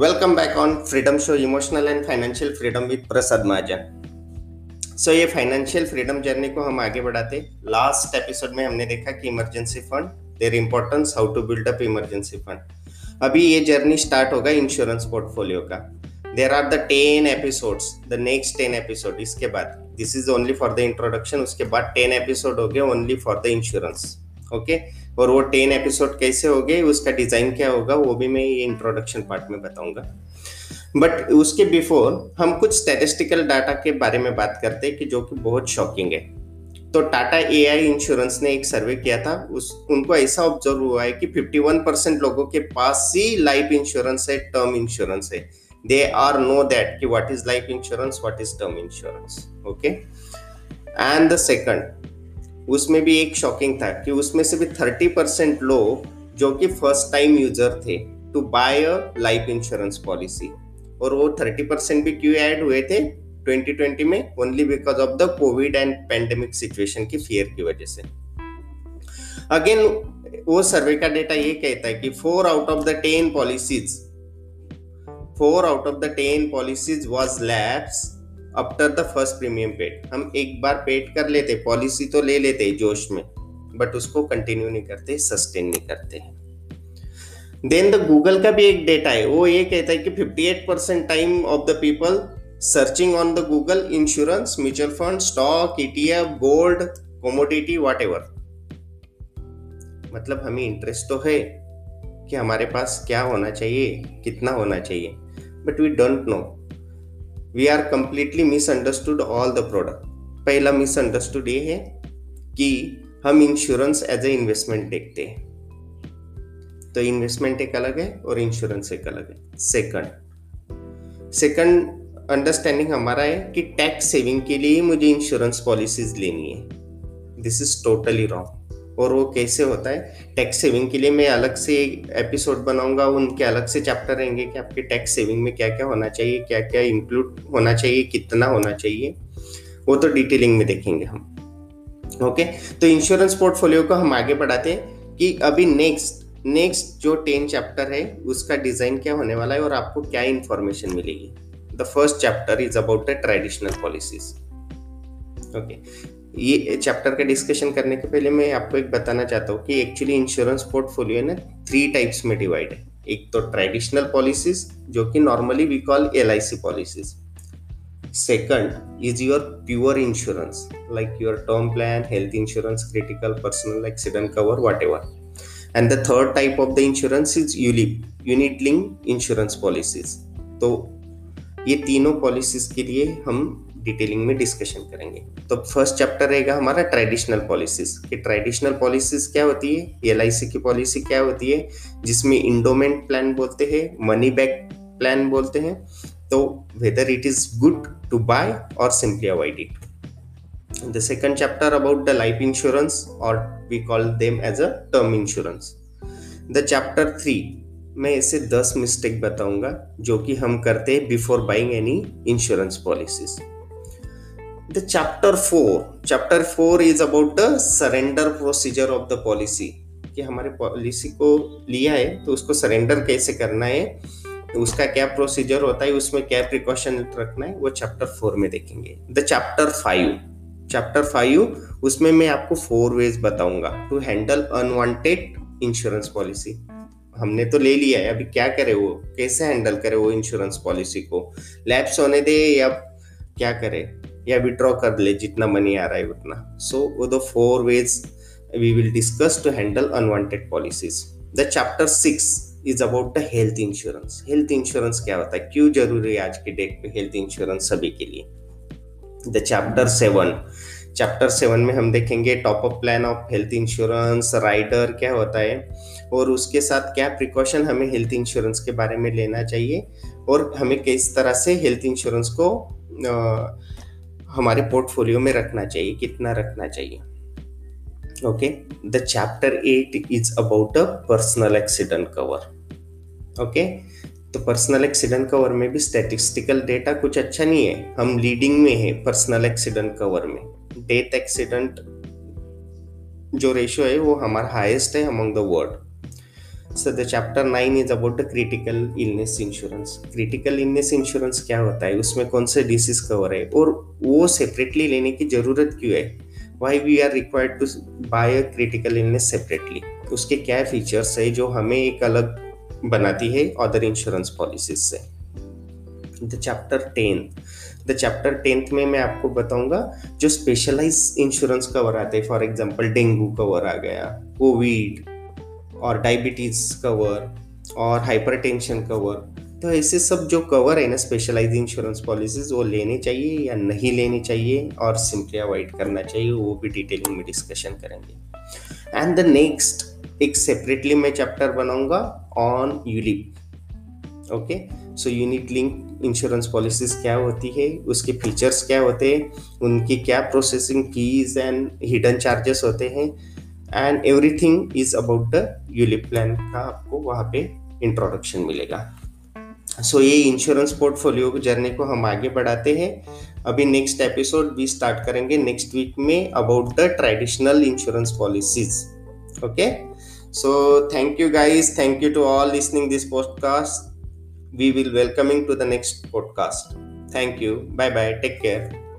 Welcome back on freedom show emotional and financial freedom with Prasad Mahajan so ये financial freedom journey को हम आगे बढ़ाते last episode में हमने देखा कि emergency fund there importance how to build up emergency fund अभी ये जर्नी स्टार्ट होगा इंश्योरेंस पोर्टफोलियो का। There are the ten episodes the next ten episode इसके बाद। This is only for the introduction उसके बाद टेन एपिसोड हो गए only for the insurance okay और वो टेन एपिसोड कैसे हो गए, उसका डिज़ाइन क्या होगा, वो भी मैं ये इंट्रोडक्शन पार्ट में बताऊँगा। बट उसके बिफोर हम कुछ स्टेटिस्टिकल डाटा के बारे में बात करते हैं कि जो कि बहुत शॉकिंग है। तो टाटा ए आई इंश्योरेंस ने एक सर्वे किया था, उस, उनको ऐसा ऑब्ज़र्व हुआ है कि 51 परसेंट लोगों के पास ही लाइफ इंश्योरेंस है टर्म इंश्योरेंस है। दे आर नो दैट कि what is life insurance what is term insurance okay and the second उसमें भी एक शॉकिंग था कि उसमें से भी थर्टी परसेंट लोग जो कि फ़र्स्ट टाइम यूज़र थे to buy a life insurance policy और वो थर्टी परसेंट भी क्यों ऐड हुए थे? 2020 में only because of the COVID and pandemic situation की फियर की वजह से। अगेन वो सर्वे का डेटा ये कहता है कि four out of the ten policies four out of the ten policies was lapse after the first premium paid हम एक बार पेड कर लेते पॉलिसी तो ले लेते जोश में बट उसको कंटिन्यू नहीं करते सस्टेन नहीं करते देन द गूगल का भी एक डेटा है, वो ये कहता है कि 58 percent time of the people searching on the Google insurance mutual fund stock ETF gold commodity what मतलब हमें इंटरेस्ट तो है कि हमारे पास क्या होना चाहिए, कितना होना चाहिए but we don't know we are completely misunderstood all the product पहला मिसअंडरस्टूड ये है कि हम इंश्योरेंस एज ए इन्वेस्टमेंट देखते हैं। तो इन्वेस्टमेंट एक अलग है और इंश्योरेंस एक अलग है। सेकंड सेकंड अंडरस्टैंडिंग हमारा है कि टैक्स सेविंग के लिए मुझे इंश्योरेंस पॉलिसीज़ लेनी है। दिस इज़ टोटली रॉन्ग और वो कैसे होता है? टैक्स सेविंग के लिए मैं अलग से एपिसोड बनाऊँगा, उनके अलग से चैप्टर रहेंगे कि आपके टैक्स सेविंग में क्या क्या होना चाहिए क्या क्या इंक्लूड होना चाहिए, कितना होना चाहिए। वो तो डिटेलिंग में देखेंगे हम। ओके तो इंश्योरेंस पोर्टफोलियो को हम आगे बढ़ाते हैं कि अभी नेक्स्ट नेक्स्ट जो टेन चैप्टर है, उसका डिज़ाइन क्या होने वाला है और आपको क्या इंफॉर्मेशन मिलेगी। The first chapter is about the traditional policies okay ये चैप्टर का डिस्कशन करने के पहले मैं आपको एक बताना चाहता हूँ कि एक्चुअली इंश्योरेंस पोर्टफोलियो ना थ्री टाइप्स में डिवाइड है। एक तो ट्रेडिशनल पॉलिसीज़ जो कि normally we call L I C policies second is your pure insurance like your term plan health insurance critical personal accident cover whatever and the third type of the insurance is ULIP unit link insurance policies तो ये तीनों policies के लिए हम detailing में discussion करेंगे। तो first chapter रहेगा हमारा ट्रेडिशनल पॉलिसीज़ कि ट्रेडिशनल पॉलिसीज़ क्या होती है? एलआईसी की पॉलिसी क्या होती है? जिसमें इंडोमेंट प्लान बोलते हैं मनी बैक प्लान बोलते हैं। तो whether it is good to buy और simply avoid it the second chapter about the life insurance और we call them as a term insurance the chapter three मैं ऐसे दस मिस्टेक बताऊँगा, जो कि हम करते हैं before buying any insurance policies the chapter 4 chapter 4 is about the surrender procedure of the policy. कि हमारे पॉलिसी को लिया है तो उसको सरेंडर कैसे करना है तो उसका क्या प्रोसीजर होता है, उसमें क्या प्रिकॉशन रखना है, वो चैप्टर फोर में देखेंगे। The chapter five chapter five उसमें मैं आपको फोर वेज बताऊँगा। To handle unwanted insurance policy हमने तो ले लिया है, अभी क्या करे वो? कैसे हैंडल करे वो इंश्योरेंस पॉलिसी को? लैब्स होने दे या क्या करे? या विड्रॉ कर ले, जितना मनी आ रहा है, उतना। सो वो the four ways we will discuss to handle unwanted policies the chapter six is about the health insurance health insurance क्या होता है? क्यों ज़रूरी है आज के डेट पे हेल्थ इंश्योरेंस सभी के लिए? The chapter seven chapter seven में हम देखेंगे top up plan of health insurance rider क्या होता है? और उसके साथ क्या प्रिकॉशन हमें हेल्थ इंश्योरेंस के बारे में लेना चाहिए? और हमें किस तरह से हेल्थ इंश्योरेंस को हमारे पोर्टफोलियो में रखना चाहिए, कितना रखना चाहिए। Okay the chapter eight is about a personal accident cover okay तो पर्सनल एक्सीडेंट कवर में भी स्टेटिस्टिकल डेटा कुछ अच्छा नहीं है। हम लीडिंग में है पर्सनल एक्सीडेंट कवर में। डेथ एक्सीडेंट जो रेशियो है, वो हमारा हाईएस्ट है among the world So the chapter 9 is about the critical illness insurance. Critical illness insurance क्या होता है? उसमें कौन से डिसीज कवर है? और वो सेपरेटली लेने की ज़रूरत क्यों है? Why we are required to buy a critical illness separately उसके क्या फीचर्स है जो हमें एक अलग बनाती है अदर इंश्योरेंस पॉलिसीज़ से? The chapter ten the chapter tenth में मैं आपको बताऊँगा जो स्पेशलाइज इंश्योरेंस कवर आते हैं. फॉर एग्ज़ाम्पल डेंगू कवर आ गया कोविड और डायबिटीज़ कवर और हाइपरटेंशन कवर तो ऐसे सब जो कवर है ना स्पेशलाइज इंश्योरेंस पॉलिसीज़ वो लेने चाहिए या नहीं लेनी चाहिए और सिंपली अवॉइड करना चाहिए, वो भी डिटेलिंग में डिस्कशन करेंगे। एंड द नेक्स्ट एक सेपरेटली मैं चैप्टर बनाऊँगा on ULIP okay so unit link insurance policies क्या होती है, उसके फीचर्स क्या होते हैं, उनकी क्या processing fees and hidden charges होते हैं and everything is about the ULIP plan का आपको वहाँ पे इंट्रोडक्शन मिलेगा। सो so, ये इंश्योरेंस पोर्टफोलियो जर्नी को हम आगे बढ़ाते हैं। अभी नेक्स्ट एपिसोड भी स्टार्ट करेंगे नेक्स्ट वीक में about the traditional insurance policies okay so thank you guys thank you to all listening this podcast we will welcoming to the next podcast thank you bye bye take care.